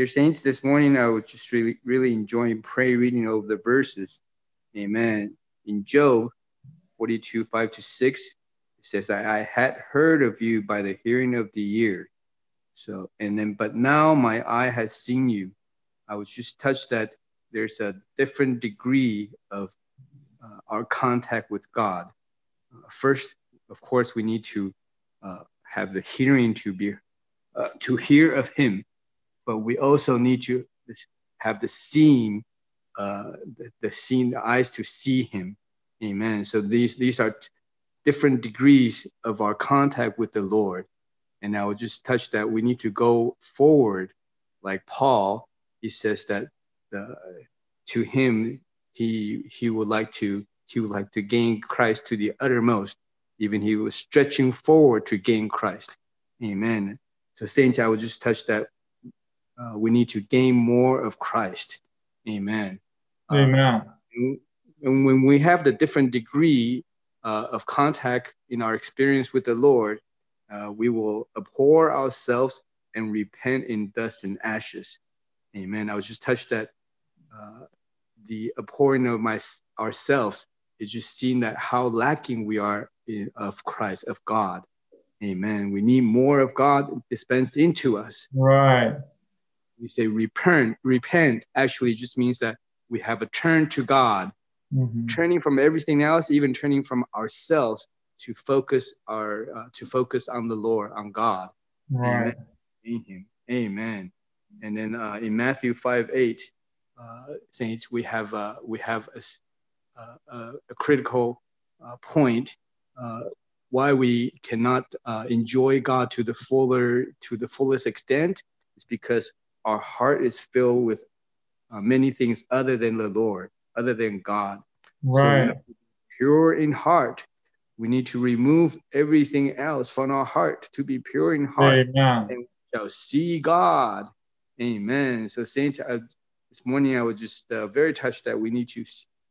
Dear Saints, this morning I was just really, really enjoying pray reading over the verses. Amen. In Job 42, 5 to 6, it says, I, I had heard of you by the hearing of the ear. So, and then, but now my eye has seen you. I was just touched that there's a different degree of uh, our contact with God. Uh, first, of course, we need to uh, have the hearing to be uh, to hear of Him, but we also need to have the seeing, uh, the, the seeing, the eyes to see Him. Amen. So these these are different degrees of our contact with the Lord. And I will just touch that we need to go forward, like Paul. He says that the, to him he he would like to he would like to gain Christ to the uttermost. Even he was stretching forward to gain Christ. Amen. So saints, I will just touch that. Uh, we need to gain more of Christ. Amen. Amen. Um, and when we have the different degree uh, of contact in our experience with the Lord, uh, we will abhor ourselves and repent in dust and ashes. Amen. I was just touched that uh, the abhorring of my ourselves is just seeing that how lacking we are in, of Christ, of God. Amen. We need more of God dispensed into us. Right. We say repent. Repent actually just means that we have a turn to God, mm-hmm. turning from everything else, even turning from ourselves to focus our uh, to focus on the Lord, on God. Right. Amen. In Him. Amen. And then uh, in Matthew 5 8, uh, saints, we have uh, we have a, a, a critical uh, point uh, why we cannot uh, enjoy God to the fuller to the fullest extent is because our heart is filled with many things other than the Lord, other than God. Right. So pure in heart we need to remove everything else from our heart to be pure in heart. Amen. And we shall see God. Amen. So, Saints, uh, this morning I was just uh, very touched that we need to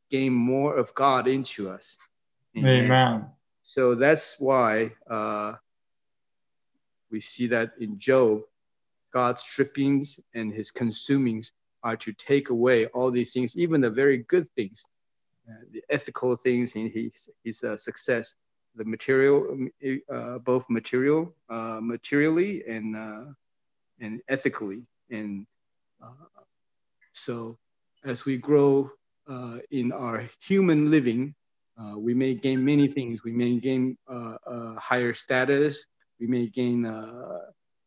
gain more of God into us. Amen. Amen. So that's why uh, we see that in Job, God's strippings and his consumings are to take away all these things, even the very good things uh, the ethical things in his, his uh, success, the material, um, uh, both material, materially and and ethically. And so, as we grow in our human living, we may gain many things. We may gain higher status. We may gain,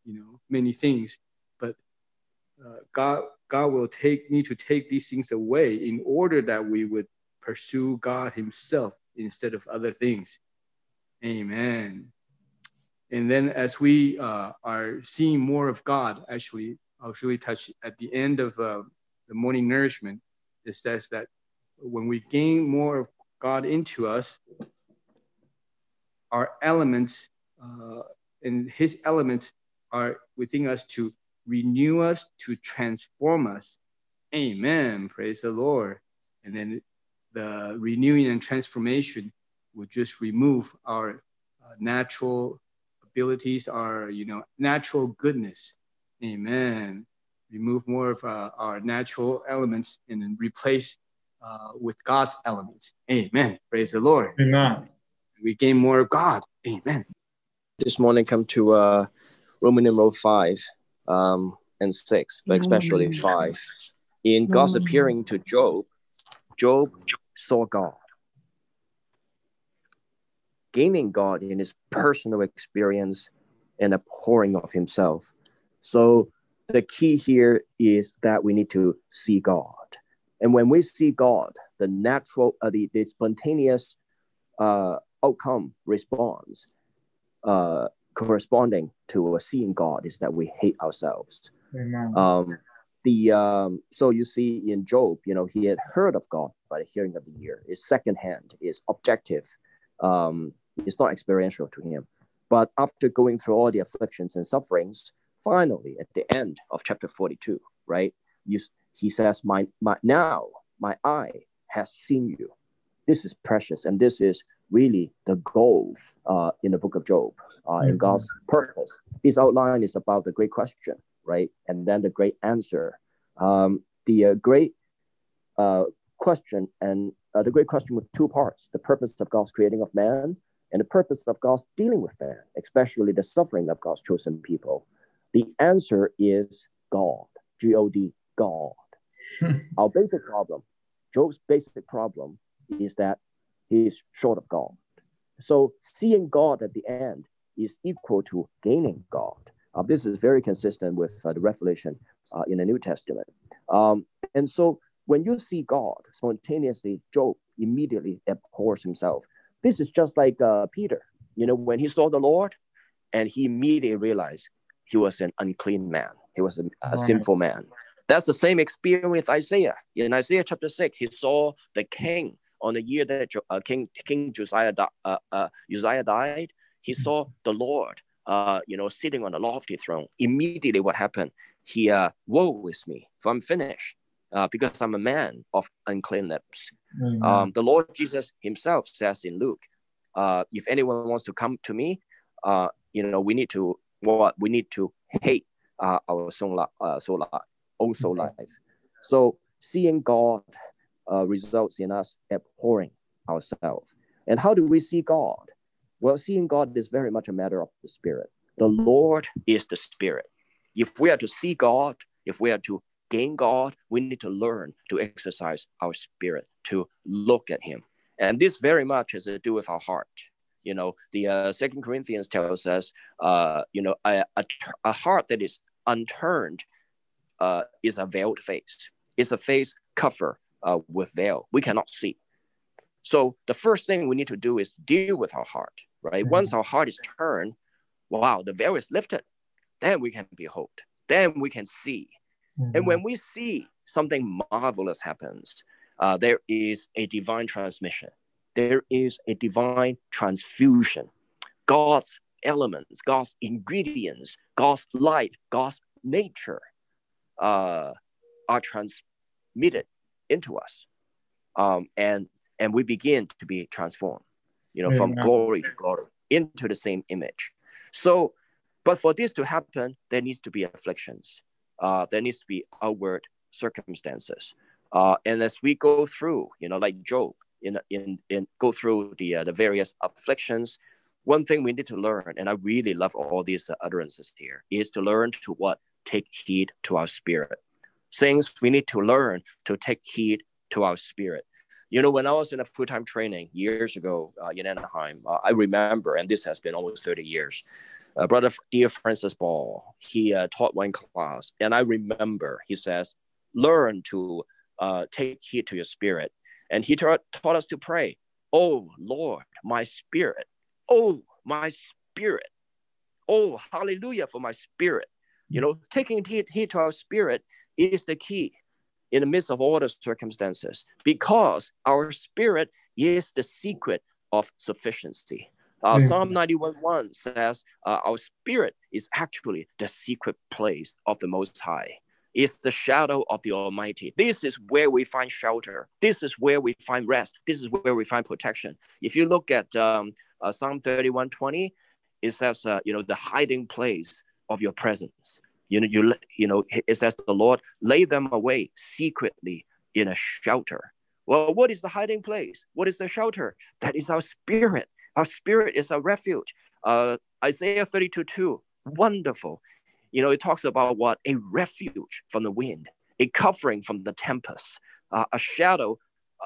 you know, many things. But God, God will take need to take these things away in order that we would pursue God Himself instead of other things. Amen. And then as we uh, are seeing more of God, actually, I'll really touch at the end of uh, the morning nourishment. It says that when we gain more of God into us, our elements uh, and His elements are within us to renew us, to transform us. Amen. Praise the Lord. And then the renewing and transformation will just remove our uh, natural abilities, our you know natural goodness. Amen. Remove more of uh, our natural elements and then replace uh, with God's elements. Amen. Praise the Lord. Amen. We gain more of God. Amen. This morning, come to uh, Roman numeral five um, and six, but especially five. In God's appearing to Job, Job saw God. Gaining God in his personal experience and abhorring of himself. So the key here is that we need to see God. And when we see God, the natural, uh, the, the spontaneous uh, outcome response uh, corresponding to a seeing God is that we hate ourselves. Amen. Um, the um, so you see in Job, you know, he had heard of God by the hearing of the ear. It's secondhand, it's objective, um, it's not experiential to him. But after going through all the afflictions and sufferings, finally at the end of chapter 42, right, you, he says, my, my, now my eye has seen you. This is precious, and this is really the goal uh, in the book of Job, uh, mm-hmm. in God's purpose. This outline is about the great question right? And then the great answer. Um, the uh, great uh, question and uh, the great question with two parts: the purpose of God's creating of man and the purpose of God's dealing with man, especially the suffering of God's chosen people. The answer is God. G O D. God. Our basic problem, Job's basic problem, is that he is short of God. So seeing God at the end is equal to gaining God. Uh, this is very consistent with uh, the revelation uh, in the New Testament. Um, and so when you see God spontaneously, Job immediately abhors himself. This is just like uh, Peter, you know, when he saw the Lord and he immediately realized he was an unclean man, he was a, a right. sinful man. That's the same experience with Isaiah. In Isaiah chapter 6, he saw the king on the year that uh, King, king Josiah, uh, uh, Uzziah died. He saw the Lord uh, you know, sitting on a lofty throne. Immediately, what happened? He, uh, woe is me, for I'm finished, uh, because I'm a man of unclean lips. Um, the Lord Jesus Himself says in Luke, uh, if anyone wants to come to me, uh, you know, we need to what we need to hate uh, our soul, uh, soul, own soul life. So seeing God uh, results in us abhorring ourselves. And how do we see God? Well, seeing God is very much a matter of the spirit. The Lord is the spirit. If we are to see God, if we are to gain God, we need to learn to exercise our spirit, to look at Him. And this very much has to do with our heart. You know, the uh, Second Corinthians tells us, uh, you know, a, a, a, heart that is unturned uh, is a veiled face. It's a face covered uh, with veil. We cannot see. So the first thing we need to do is deal with our heart right? Mm-hmm. Once our heart is turned, wow, the veil is lifted, then we can behold, then we can see. Mm-hmm. And when we see something marvelous happens, uh, there is a divine transmission. There is a divine transfusion. God's elements, God's ingredients, God's life, God's nature uh, are transmitted into us. Um, and, and we begin to be transformed you know, from glory to glory into the same image. So, but for this to happen, there needs to be afflictions. Uh, there needs to be outward circumstances. Uh, and as we go through, you know, like Job, in in in go through the uh, the various afflictions, one thing we need to learn, and I really love all these utterances here, is to learn to what take heed to our spirit. Things we need to learn to take heed to our spirit. You know, when I was in a full time training years ago uh, in Anaheim, uh, I remember, and this has been almost 30 years, uh, brother dear Francis Ball, he uh, taught one class, and I remember he says, learn to uh, take heed to your spirit. And he taught, taught us to pray, Oh Lord, my spirit, oh my spirit, oh hallelujah for my spirit. You know, taking heed, heed to our spirit is the key in the midst of all the circumstances because our spirit is the secret of sufficiency. Uh, mm. Psalm 91 1 says, uh, Our spirit is actually the secret place of the Most High. It's the shadow of the Almighty. This is where we find shelter. This is where we find rest. This is where we find protection. If you look at um, uh, Psalm 31 20, it says, uh, you know, the hiding place of your presence. You know, you you know, it says the Lord lay them away secretly in a shelter. Well, what is the hiding place? What is the shelter? That is our spirit. Our spirit is our refuge. Uh, Isaiah 32 2, wonderful. You know, it talks about what? A refuge from the wind, a covering from the tempest, uh, a shadow,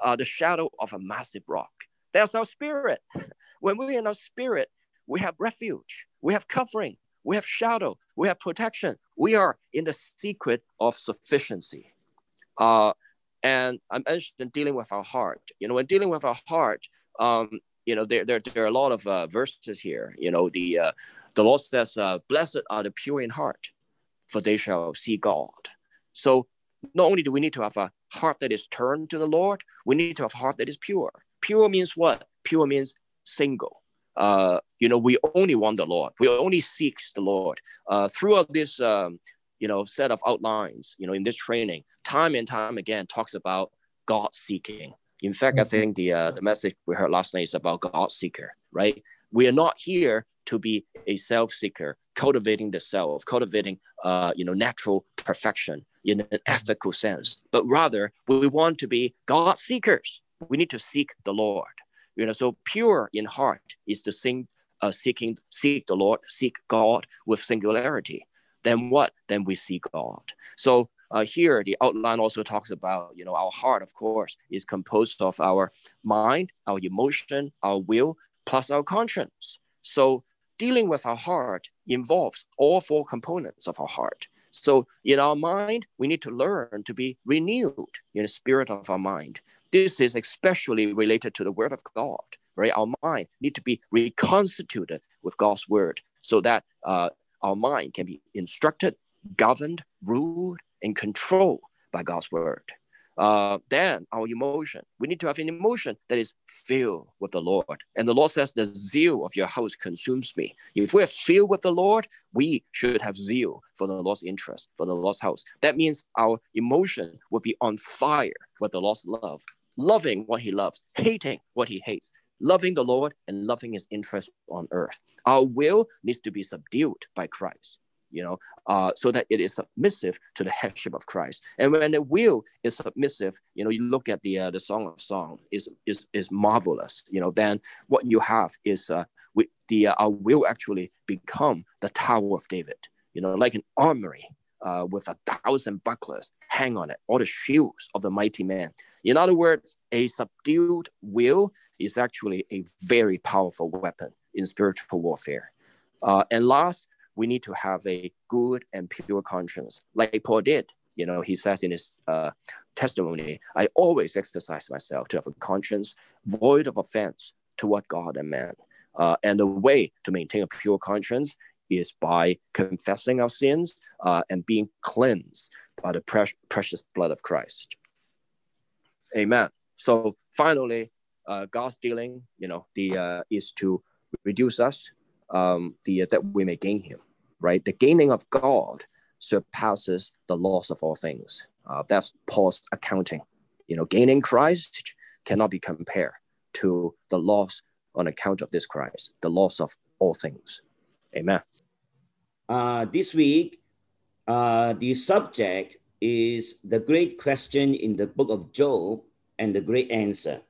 uh, the shadow of a massive rock. That's our spirit. When we're in our spirit, we have refuge, we have covering, we have shadow, we have protection. We are in the secret of sufficiency. Uh, and I mentioned dealing with our heart. You know, when dealing with our heart, um, you know, there, there, there are a lot of uh, verses here. You know, the uh, the Lord says, uh, "Blessed are the pure in heart, for they shall see God." So, not only do we need to have a heart that is turned to the Lord, we need to have a heart that is pure. Pure means what? Pure means single uh, you know, we only want the Lord. We only seek the Lord. Uh, throughout this, um, you know, set of outlines, you know, in this training, time and time again talks about God seeking. In fact, I mm-hmm. think the uh, the message we heard last night is about God seeker, right? We are not here to be a self seeker, cultivating the self, cultivating, uh, you know, natural perfection in an ethical sense, but rather we want to be God seekers. We need to seek the Lord. You know, so pure in heart is the thing, uh, seeking, seek the Lord, seek God with singularity. Then what? Then we see God. So uh, here, the outline also talks about, you know, our heart, of course, is composed of our mind, our emotion, our will, plus our conscience. So dealing with our heart involves all four components of our heart. So in our mind, we need to learn to be renewed in the spirit of our mind. This is especially related to the word of God, right? Our mind need to be reconstituted with God's word so that uh, our mind can be instructed, governed, ruled, and controlled by God's word uh, then our emotion. We need to have an emotion that is filled with the Lord. And the Lord says, The zeal of your house consumes me. If we're filled with the Lord, we should have zeal for the Lord's interest, for the Lord's house. That means our emotion will be on fire with the Lord's love, loving what He loves, hating what He hates. Loving the Lord and loving his interest on earth. Our will needs to be subdued by Christ you know, uh, so that it is submissive to the headship of Christ. And when the will is submissive, you know, you look at the uh, the Song of Song is is is marvelous. You know, then what you have is uh, we, the uh, our will actually become the Tower of David. You know, like an armory. Uh, with a thousand bucklers hang on it, all the shields of the mighty man. In other words, a subdued will is actually a very powerful weapon in spiritual warfare. Uh, and last, we need to have a good and pure conscience, like Paul did. You know, he says in his uh, testimony, I always exercise myself to have a conscience void of offense toward God and man. Uh, and the way to maintain a pure conscience is by confessing our sins uh, and being cleansed by the pre- precious blood of Christ. Amen. So finally, uh, God's dealing, you know, the uh, is to reduce us, um, the that we may gain Him right? The gaining of God surpasses the loss of all things. Uh, that's Paul's accounting. You know, gaining Christ cannot be compared to the loss on account of this Christ, the loss of all things. Amen. Uh, this week, uh, the subject is the great question in the book of Job and the great answer.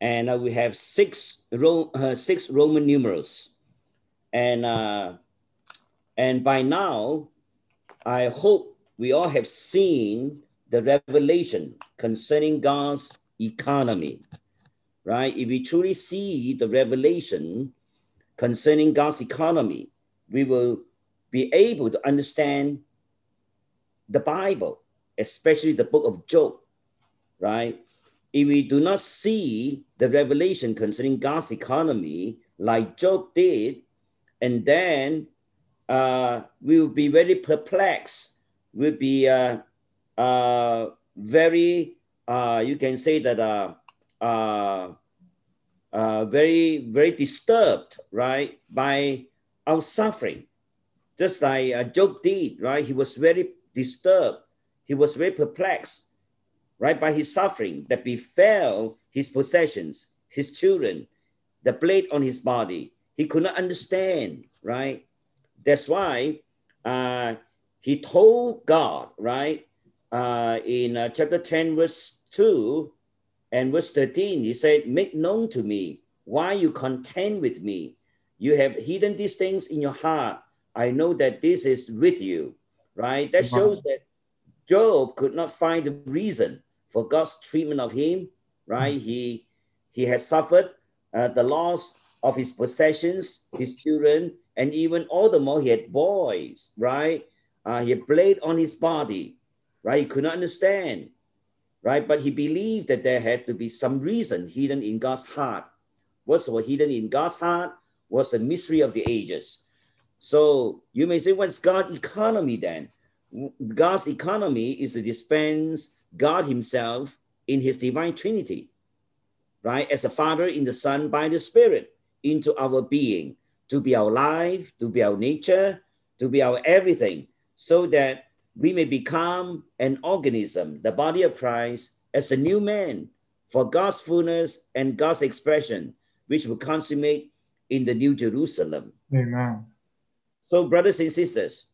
And uh, we have six, Ro- uh, six Roman numerals. And uh, and by now, I hope we all have seen the revelation concerning God's economy, right? If we truly see the revelation concerning God's economy, we will be able to understand the Bible, especially the book of Job, right? If we do not see the revelation concerning God's economy like Job did, and then uh, we will be very perplexed, we'll be uh, uh, very, uh, you can say that, uh, uh, very, very disturbed, right, by our suffering. Just like uh, Job did, right? He was very disturbed. He was very perplexed, right, by his suffering that befell his possessions, his children, the blade on his body. He could not understand, right? That's why uh, he told God, right, uh, in uh, chapter 10, verse 2 and verse 13, he said, Make known to me why you contend with me. You have hidden these things in your heart. I know that this is with you, right? That shows that Job could not find the reason for God's treatment of him, right? He he has suffered uh, the loss of his possessions, his children, and even all the more he had boys, right? Uh, he had blade on his body, right? He could not understand, right? But he believed that there had to be some reason hidden in God's heart. What's hidden in God's heart was a mystery of the ages. So you may say, what's God's economy then? God's economy is to dispense God Himself in His divine Trinity, right? As a Father in the Son by the Spirit into our being to be our life, to be our nature, to be our everything, so that we may become an organism, the body of Christ, as a new man for God's fullness and God's expression, which will consummate in the New Jerusalem. Amen. So, brothers and sisters,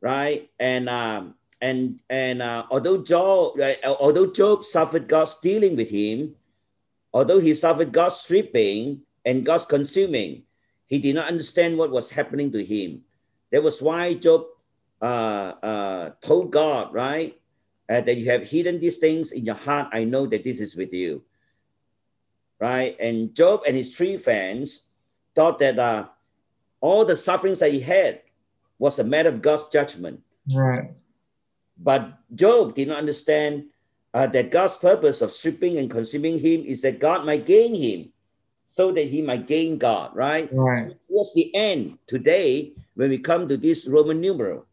right? And um, and and uh, although Job, although Job suffered God's dealing with him, although he suffered God's stripping and God's consuming, he did not understand what was happening to him. That was why Job uh, uh, told God, right, uh, that you have hidden these things in your heart. I know that this is with you, right? And Job and his three friends thought that uh, all the sufferings that he had was a matter of God's judgment. Right. But Job did not understand uh, that God's purpose of stripping and consuming him is that God might gain him so that he might gain God, right? Right. So towards the end, today, when we come to this Roman numeral,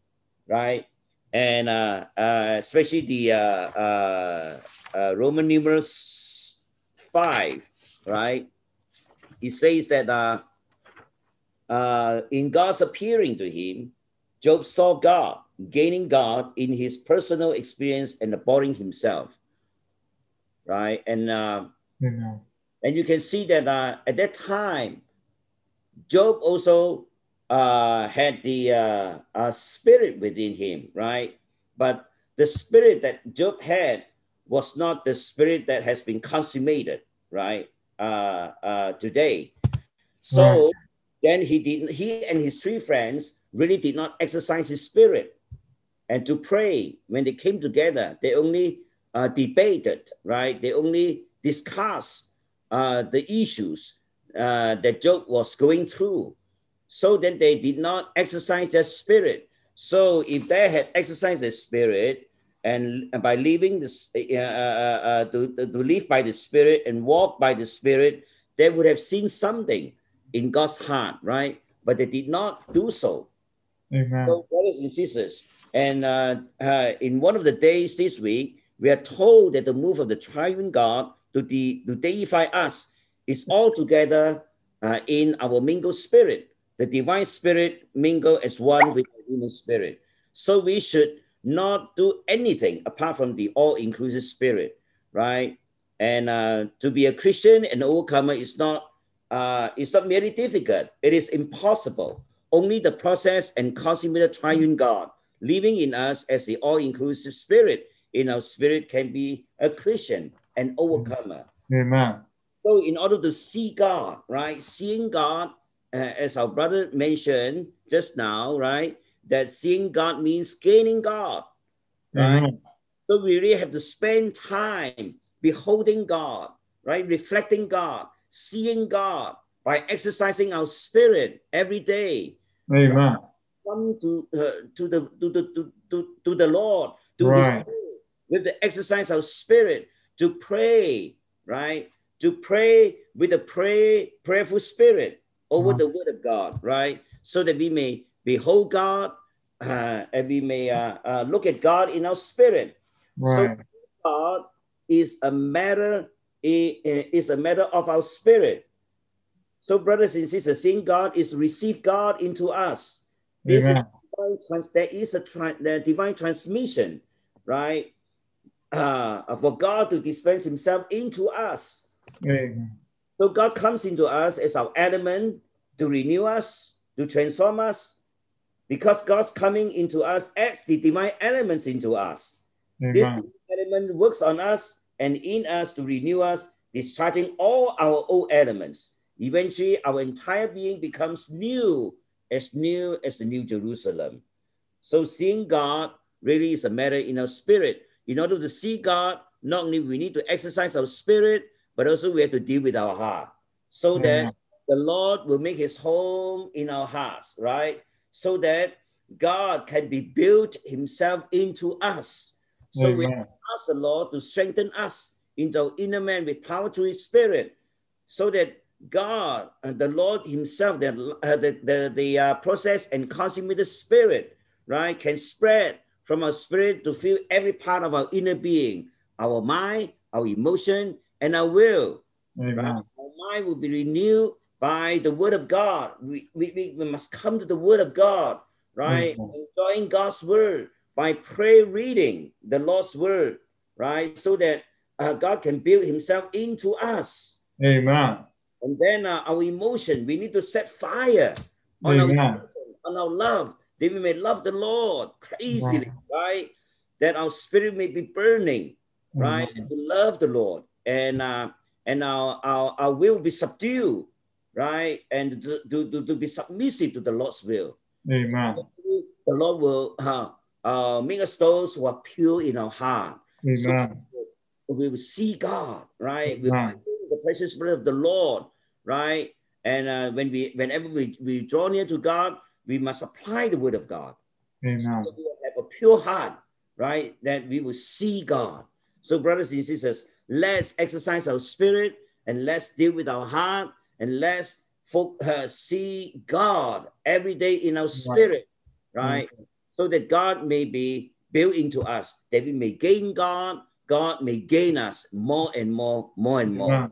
right? And uh, uh, especially the uh, uh, uh Roman numerals five, right? He says that uh, in God's appearing to him, Job saw God, gaining God in his personal experience and abhorring himself, right? And uh, and you can see that uh, at that time, Job also uh, had the uh, uh, spirit within him, right? But the spirit that Job had was not the spirit that has been consummated, right? Uh, uh, today. So. Then he didn't. He and his three friends really did not exercise his spirit, and to pray when they came together, they only uh, debated, right? They only discussed uh, the issues uh, that Job was going through so that they did not exercise their spirit. So if they had exercised their spirit and by living this, uh, uh, uh, to, to live by the spirit and walk by the spirit, they would have seen something in God's heart, right? But they did not do so. Amen. So, brothers and sisters, and uh, uh, in one of the days this week, we are told that the move of the triune God to, de- to deify us is altogether uh, in our mingled spirit. The divine spirit mingle as one with the human spirit. So we should not do anything apart from the all-inclusive spirit, right? And uh, to be a Christian and overcomer is not uh, it's not merely difficult; it is impossible. Only the process and consummated triune God living in us as the all-inclusive spirit in our spirit can be a Christian and overcomer. Amen. So, in order to see God, right, seeing God, uh, as our brother mentioned just now, right, that seeing God means gaining God, right? Amen. So we really have to spend time beholding God, right, reflecting God, seeing God by exercising our spirit every day. Amen. Come to uh, to the to the to, to, to the Lord, to Right. with the exercise of spirit to pray, right? To pray with a pray prayerful spirit over Mhm. the word of God, right? So that we may behold God uh, and we may uh, uh, look at God in our spirit. Right. God is a matter i- i- a matter of our spirit. So, brothers and sisters, seeing God is receive God into us. This is Amen. trans- there is a tra- the divine transmission, right? Uh, for God to dispense Himself into us. Amen. So God comes into us as our element to renew us, to transform us, because God's coming into us adds the divine elements into us. This element works on us and in us to renew us, discharging all our old elements. Eventually, our entire being becomes new, as new as the New Jerusalem. So, seeing God really is a matter in our spirit. In order to see God, not only we need to exercise our spirit, but also we have to deal with our heart, so mm-hmm. that Amen. the Lord will make His home in our hearts, right? So that God can be built Himself into us. So we ask the Lord to strengthen us into our inner man with power through His Spirit, so that God, and the Lord Himself, the, uh, the, the, the uh, process and consummated Spirit, right, can spread from our spirit to fill every part of our inner being, our mind, our emotion, and our will. Right? Our mind will be renewed by the Word of God. We, we, we must come to the Word of God, right? Mhm. Enjoying God's Word by prayer reading the Lord's Word, right? So that uh, God can build Himself into us. Amen. And then uh, our emotion, we need to set fire on our emotion, on our love, that we may love the Lord crazily, right? That our spirit may be burning, right? And to love the Lord. And uh, and our, our, our will be subdued, right? And to, to, to be submissive to the Lord's will. Amen. The Lord will uh, uh, make us those who are pure in our heart. Amen. we will see God, right? We will the precious spirit of the Lord, right? And uh, when we, whenever we, we draw near to God, we must apply the word of God. Amen. that we will have a pure heart, right? That we will see God. So, brothers and sisters, let's exercise our spirit and let's deal with our heart and let's fo- uh, see God every day in our spirit, right? So that God may be built into us, that we may gain God, God may gain us more and more, more and more.